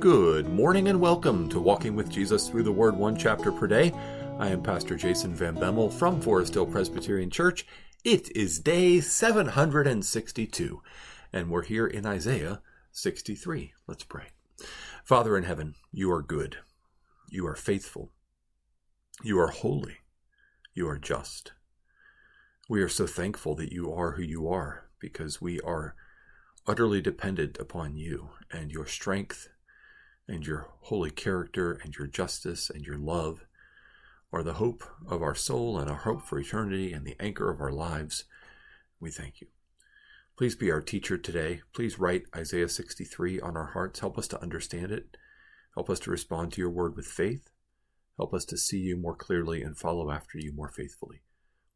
Good morning and welcome to Walking with Jesus through the Word, one chapter per day. I am Pastor Jason Van Bemmel from Forest Hill Presbyterian Church. It is day 762, and we're here in Isaiah 63. Let's pray. Father in heaven, you are good, you are faithful, you are holy, you are just. We are so thankful that you are who you are because we are utterly dependent upon you and your strength and your holy character and your justice and your love are the hope of our soul and our hope for eternity and the anchor of our lives. We thank you. Please be our teacher today. Please write Isaiah 63 on our hearts. Help us to understand it. Help us to respond to your word with faith. Help us to see you more clearly and follow after you more faithfully.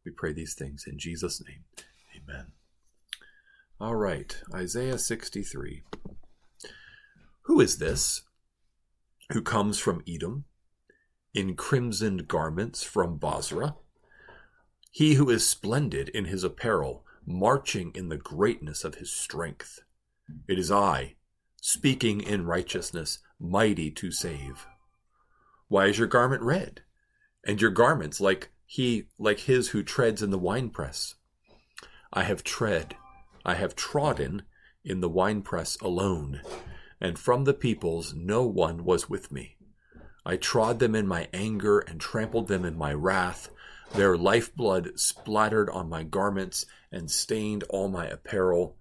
We pray these things in Jesus' name. Amen. All right, Isaiah 63. Who is this who comes from Edom in crimsoned garments from Bozrah, He who is splendid in his apparel, marching in the greatness of his strength. It is I, speaking in righteousness, mighty to save. Why is your garment red, and your garments like he like his who treads in the winepress? I have tread I have trodden in the winepress alone, and from the peoples no one was with me. I trod them in my anger and trampled them in my wrath. Their lifeblood splattered on my garments and stained all my apparel.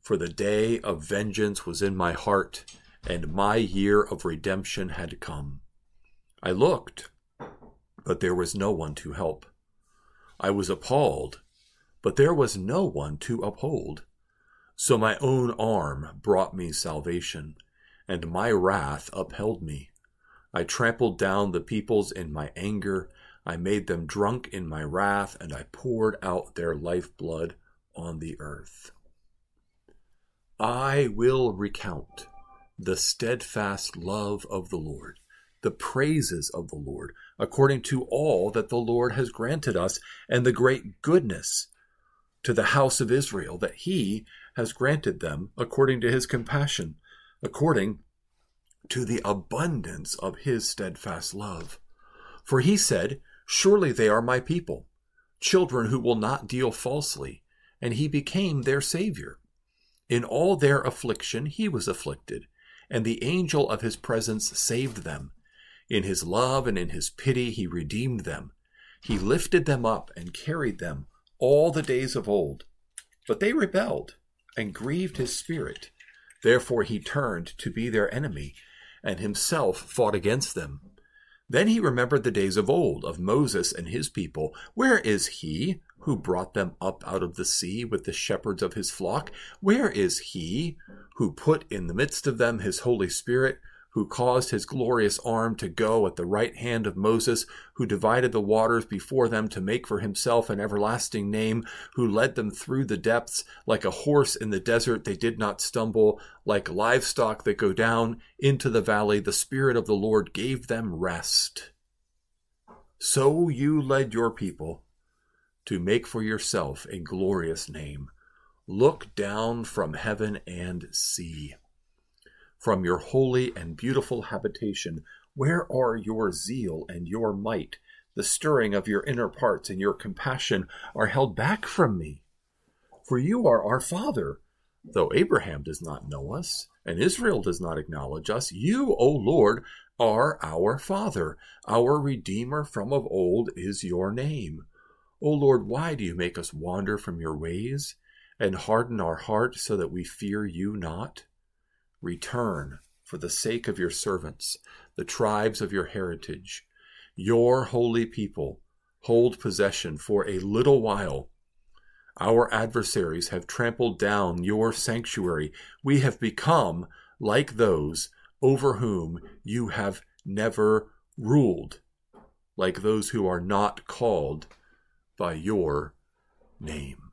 For the day of vengeance was in my heart, and my year of redemption had come. I looked, but there was no one to help. I was appalled but there was no one to uphold. So my own arm brought me salvation, and my wrath upheld me. I trampled down the peoples in my anger. I made them drunk in my wrath, and I poured out their lifeblood on the earth. I will recount the steadfast love of the Lord, the praises of the Lord, according to all that the Lord has granted us, and the great goodness to the house of Israel, that he has granted them according to his compassion, according to the abundance of his steadfast love. For he said, Surely they are my people, children who will not deal falsely, and he became their Savior. In all their affliction he was afflicted, and the angel of his presence saved them. In his love and in his pity he redeemed them. He lifted them up and carried them all the days of old. But they rebelled and grieved his spirit. Therefore he turned to be their enemy, and himself fought against them. Then he remembered the days of old, of Moses and his people. Where is he who brought them up out of the sea with the shepherds of his flock? Where is he who put in the midst of them his Holy Spirit? Who caused his glorious arm to go at the right hand of Moses, who divided the waters before them to make for himself an everlasting name, who led them through the depths like a horse in the desert they did not stumble, like livestock that go down into the valley, the Spirit of the Lord gave them rest. So you led your people to make for yourself a glorious name. Look down from heaven and see from your holy and beautiful habitation. Where are your zeal and your might? The stirring of your inner parts and your compassion are held back from me. For you are our Father. Though Abraham does not know us, and Israel does not acknowledge us, you, O Lord, are our Father. Our Redeemer from of old is your name. O Lord, why do you make us wander from your ways, and harden our heart so that we fear you not? Return for the sake of your servants, the tribes of your heritage. Your holy people hold possession for a little while. Our adversaries have trampled down your sanctuary. We have become like those over whom you have never ruled, like those who are not called by your name.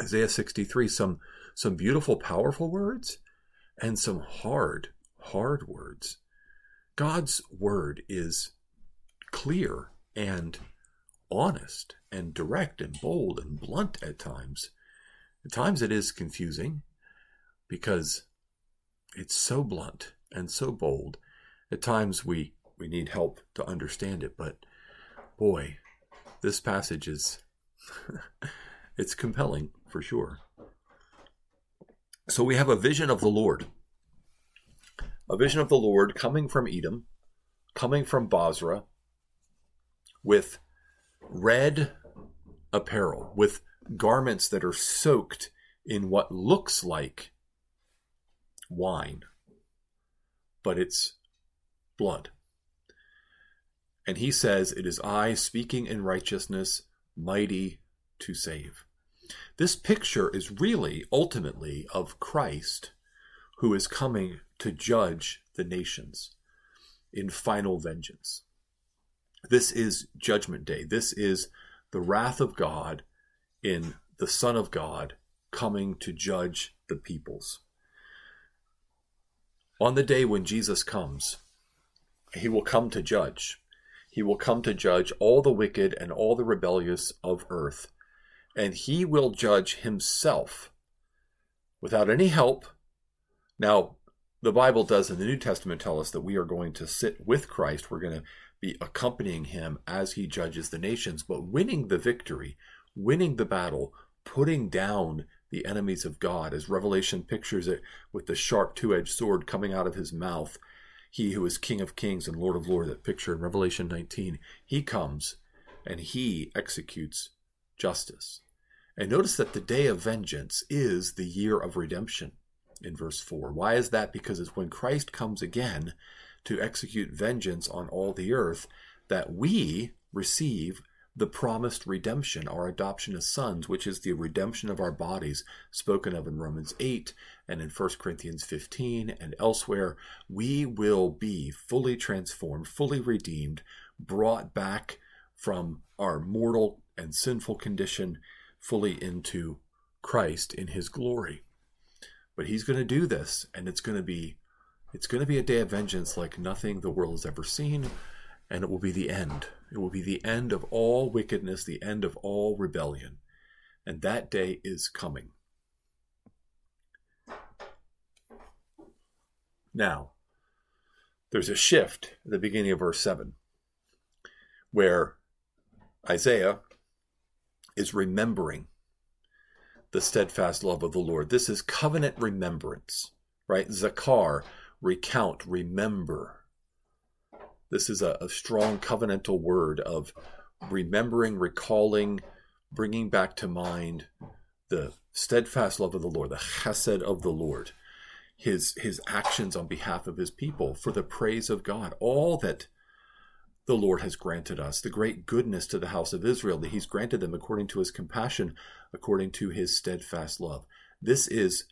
Isaiah 63, some some beautiful, powerful words and some hard, hard words. God's word is clear and honest and direct and bold and blunt at times. At times it is confusing because it's so blunt and so bold. At times we, we need help to understand it, but boy, this passage is it's compelling for sure. So we have a vision of the Lord. A vision of the Lord coming from Edom, coming from Bozrah, with red apparel, with garments that are soaked in what looks like wine, but it's blood. And he says, It is I speaking in righteousness, mighty to save. This picture is really ultimately of Christ who is coming to judge the nations in final vengeance. This is Judgment Day. This is the wrath of God in the Son of God coming to judge the peoples. On the day when Jesus comes, he will come to judge. He will come to judge all the wicked and all the rebellious of earth, and he will judge himself without any help. Now, the Bible does in the New Testament tell us that we are going to sit with Christ. We're going to be accompanying him as he judges the nations, but winning the victory, winning the battle, putting down the enemies of God, as Revelation pictures it with the sharp two edged sword coming out of his mouth. He who is King of Kings and Lord of Lords, that picture in Revelation 19, he comes and he executes justice. And notice that the day of vengeance is the year of redemption in verse 4. Why is that? Because it's when Christ comes again to execute vengeance on all the earth that we receive the promised redemption, our adoption as sons, which is the redemption of our bodies, spoken of in Romans 8 and in 1 Corinthians 15 and elsewhere. We will be fully transformed, fully redeemed, brought back from our mortal and sinful condition fully into Christ in his glory. But he's going to do this, and it's going to be it's going to be a day of vengeance like nothing the world has ever seen, and it will be the end. It will be the end of all wickedness, the end of all rebellion. And that day is coming. Now, there's a shift at the beginning of verse 7 where Isaiah is remembering the steadfast love of the Lord. This is covenant remembrance, right? Zakar, recount, remember. This is a, a strong covenantal word of remembering, recalling, bringing back to mind the steadfast love of the Lord, the chesed of the Lord, his his actions on behalf of his people for the praise of God, all that the Lord has granted us, the great goodness to the house of Israel, that he's granted them according to his compassion, according to his steadfast love. This is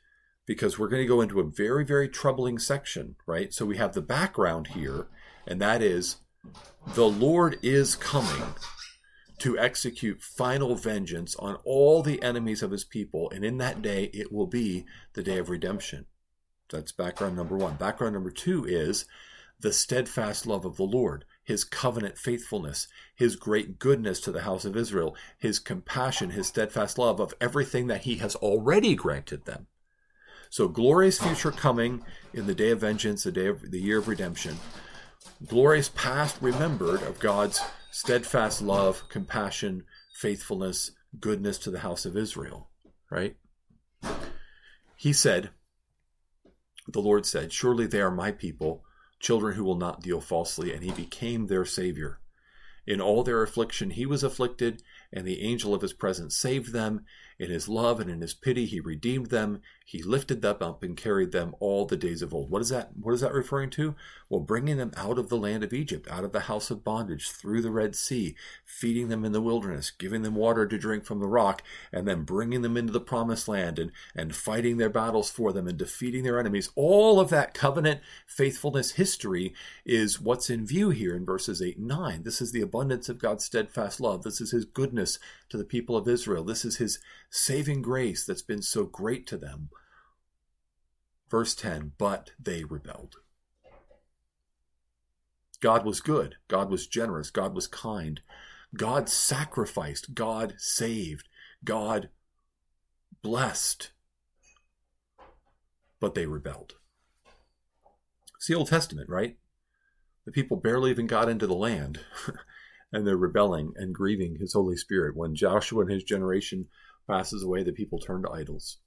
because we're going to go into a very, very troubling section, right? So we have the background here, and that is the Lord is coming to execute final vengeance on all the enemies of his people, and in that day it will be the day of redemption. That's background number one. Background number two is the steadfast love of the Lord, his covenant faithfulness, his great goodness to the house of Israel, his compassion, his steadfast love of everything that he has already granted them. So glorious future coming in the day of vengeance, the day of the year of redemption. Glorious past remembered of God's steadfast love, compassion, faithfulness, goodness to the house of Israel. Right? He said, the Lord said, Surely they are my people, children who will not deal falsely, and he became their Savior. In all their affliction he was afflicted, and the angel of his presence saved them. In his love and in his pity, he redeemed them. He lifted them up and carried them all the days of old. What is that? What is that referring to? Well, bringing them out of the land of Egypt, out of the house of bondage, through the Red Sea, feeding them in the wilderness, giving them water to drink from the rock, and then bringing them into the promised land and, and fighting their battles for them and defeating their enemies. All of that covenant faithfulness history is what's in view here in verses 8 and 9. This is the abundance of God's steadfast love. This is his goodness to the people of Israel. This is his saving grace that's been so great to them. Verse 10 But they rebelled. God was good. God was generous. God was kind. God sacrificed. God saved. God blessed. But they rebelled. It's the Old Testament, right? The people barely even got into the land, and they're rebelling and grieving his Holy Spirit. When Joshua and his generation passes away, the people turn to idols.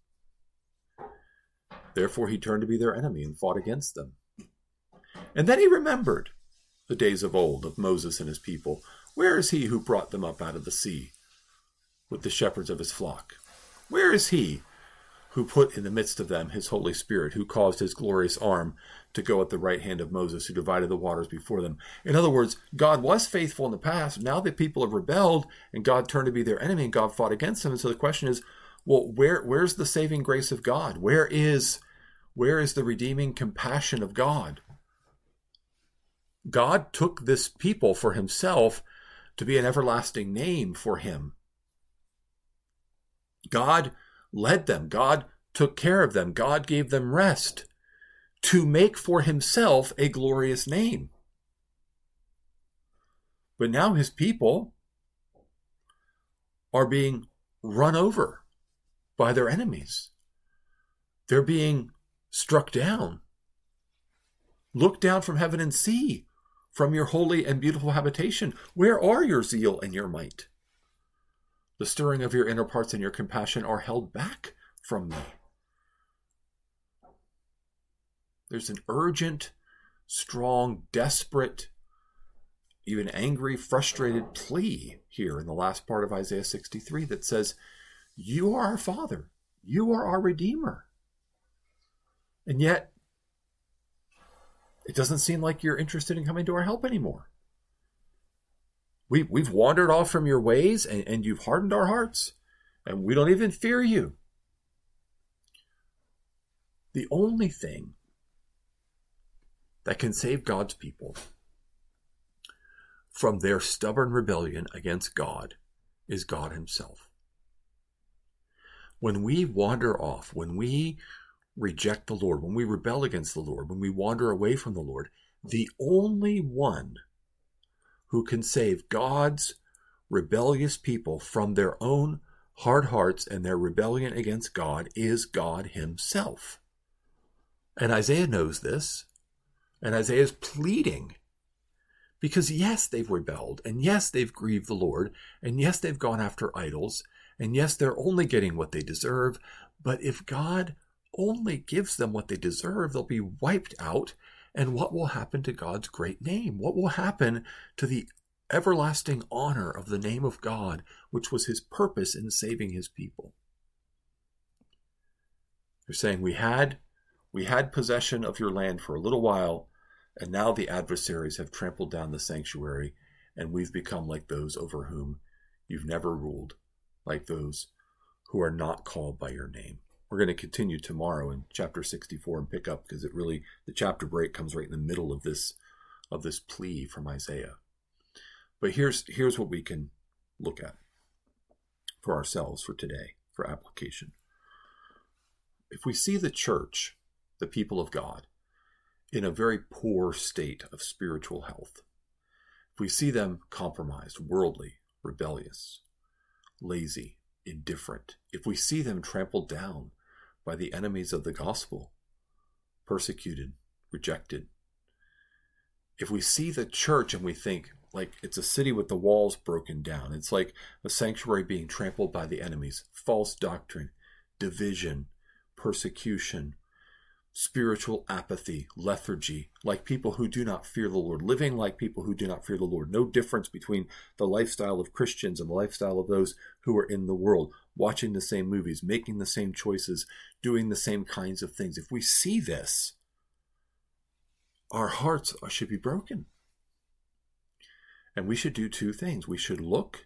Therefore, he turned to be their enemy and fought against them. And then he remembered the days of old of Moses and his people. Where is he who brought them up out of the sea with the shepherds of his flock? Where is he who put in the midst of them his Holy Spirit, who caused his glorious arm to go at the right hand of Moses, who divided the waters before them? In other words, God was faithful in the past. Now the people have rebelled, and God turned to be their enemy, and God fought against them. And so the question is, well, where where's the saving grace of God? Where is where is the redeeming compassion of God? God took this people for himself to be an everlasting name for him. God led them. God took care of them. God gave them rest to make for himself a glorious name. But now his people are being run over by their enemies. They're being struck down. Look down from heaven and see from your holy and beautiful habitation. Where are your zeal and your might? The stirring of your inner parts and your compassion are held back from me. There's an urgent, strong, desperate, even angry, frustrated plea here in the last part of Isaiah 63 that says, You are our Father, you are our Redeemer. And yet, it doesn't seem like you're interested in coming to our help anymore. We, we've wandered off from your ways and, and you've hardened our hearts, and we don't even fear you. The only thing that can save God's people from their stubborn rebellion against God is God Himself. When we wander off, when we reject the Lord, when we rebel against the Lord, when we wander away from the Lord, the only one who can save God's rebellious people from their own hard hearts and their rebellion against God is God Himself. And Isaiah knows this, and Isaiah is pleading because, yes, they've rebelled, and yes, they've grieved the Lord, and yes, they've gone after idols, and yes, they're only getting what they deserve. But if God only gives them what they deserve, they'll be wiped out. And what will happen to God's great name? What will happen to the everlasting honor of the name of God, which was his purpose in saving his people? They're saying we had we had possession of your land for a little while, and now the adversaries have trampled down the sanctuary, and we've become like those over whom you've never ruled, like those who are not called by your name. We're going to continue tomorrow in chapter 64 and pick up because it really the chapter break comes right in the middle of this of this plea from Isaiah. But here's here's what we can look at for ourselves for today for application. If we see the church, the people of God, in a very poor state of spiritual health, if we see them compromised, worldly, rebellious, lazy, indifferent, if we see them trampled down by the enemies of the gospel, persecuted, rejected. If we see the church and we think, like it's a city with the walls broken down, it's like a sanctuary being trampled by the enemies, false doctrine, division, persecution, spiritual apathy, lethargy, like people who do not fear the Lord, living like people who do not fear the Lord. No difference between the lifestyle of Christians and the lifestyle of those who are in the world, watching the same movies, making the same choices, doing the same kinds of things. If we see this, our hearts should be broken. And we should do two things. We should look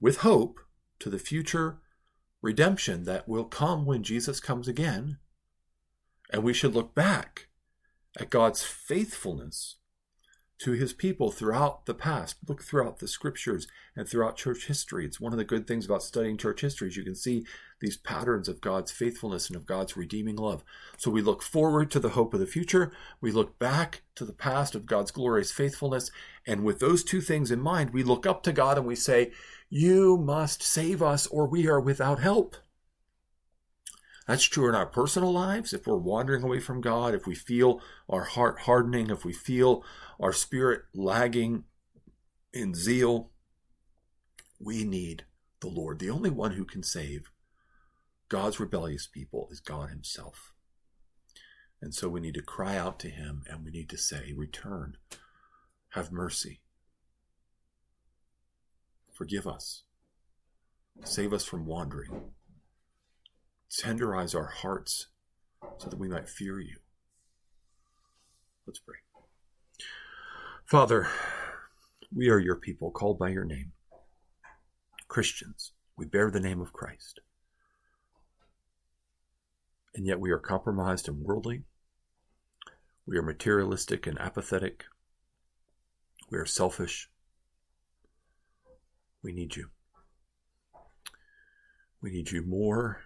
with hope to the future redemption that will come when Jesus comes again and we should look back at God's faithfulness to his people throughout the past. Look throughout the scriptures and throughout church history. It's one of the good things about studying church history is you can see these patterns of God's faithfulness and of God's redeeming love. So we look forward to the hope of the future. We look back to the past of God's glorious faithfulness. And with those two things in mind, we look up to God and we say, You must save us or we are without help. That's true in our personal lives. If we're wandering away from God, if we feel our heart hardening, if we feel our spirit lagging in zeal, we need the Lord. The only one who can save God's rebellious people is God Himself. And so we need to cry out to Him and we need to say, Return, have mercy, forgive us, save us from wandering, tenderize our hearts so that we might fear you. Let's pray. Father, we are your people called by your name. Christians, we bear the name of Christ. And yet we are compromised and worldly. We are materialistic and apathetic. We are selfish. We need you. We need you more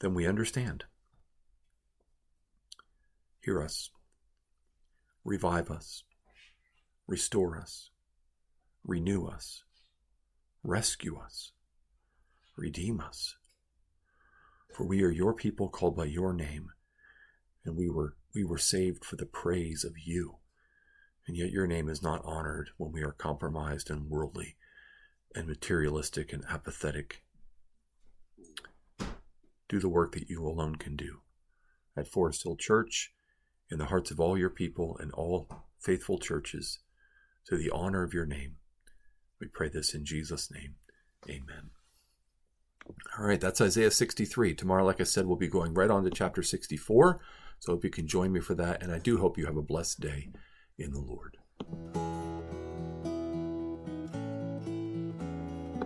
than we understand. Hear us. Revive us. Restore us. Renew us. Rescue us. Redeem us. For we are your people called by your name, and we were, we were saved for the praise of you. And yet your name is not honored when we are compromised and worldly and materialistic and apathetic. Do the work that you alone can do at Forest Hill Church, in the hearts of all your people and all faithful churches, to the honor of your name. We pray this in Jesus' name. Amen. All right, that's Isaiah 63. Tomorrow, like I said, we'll be going right on to chapter 64. So I hope you can join me for that. And I do hope you have a blessed day in the Lord.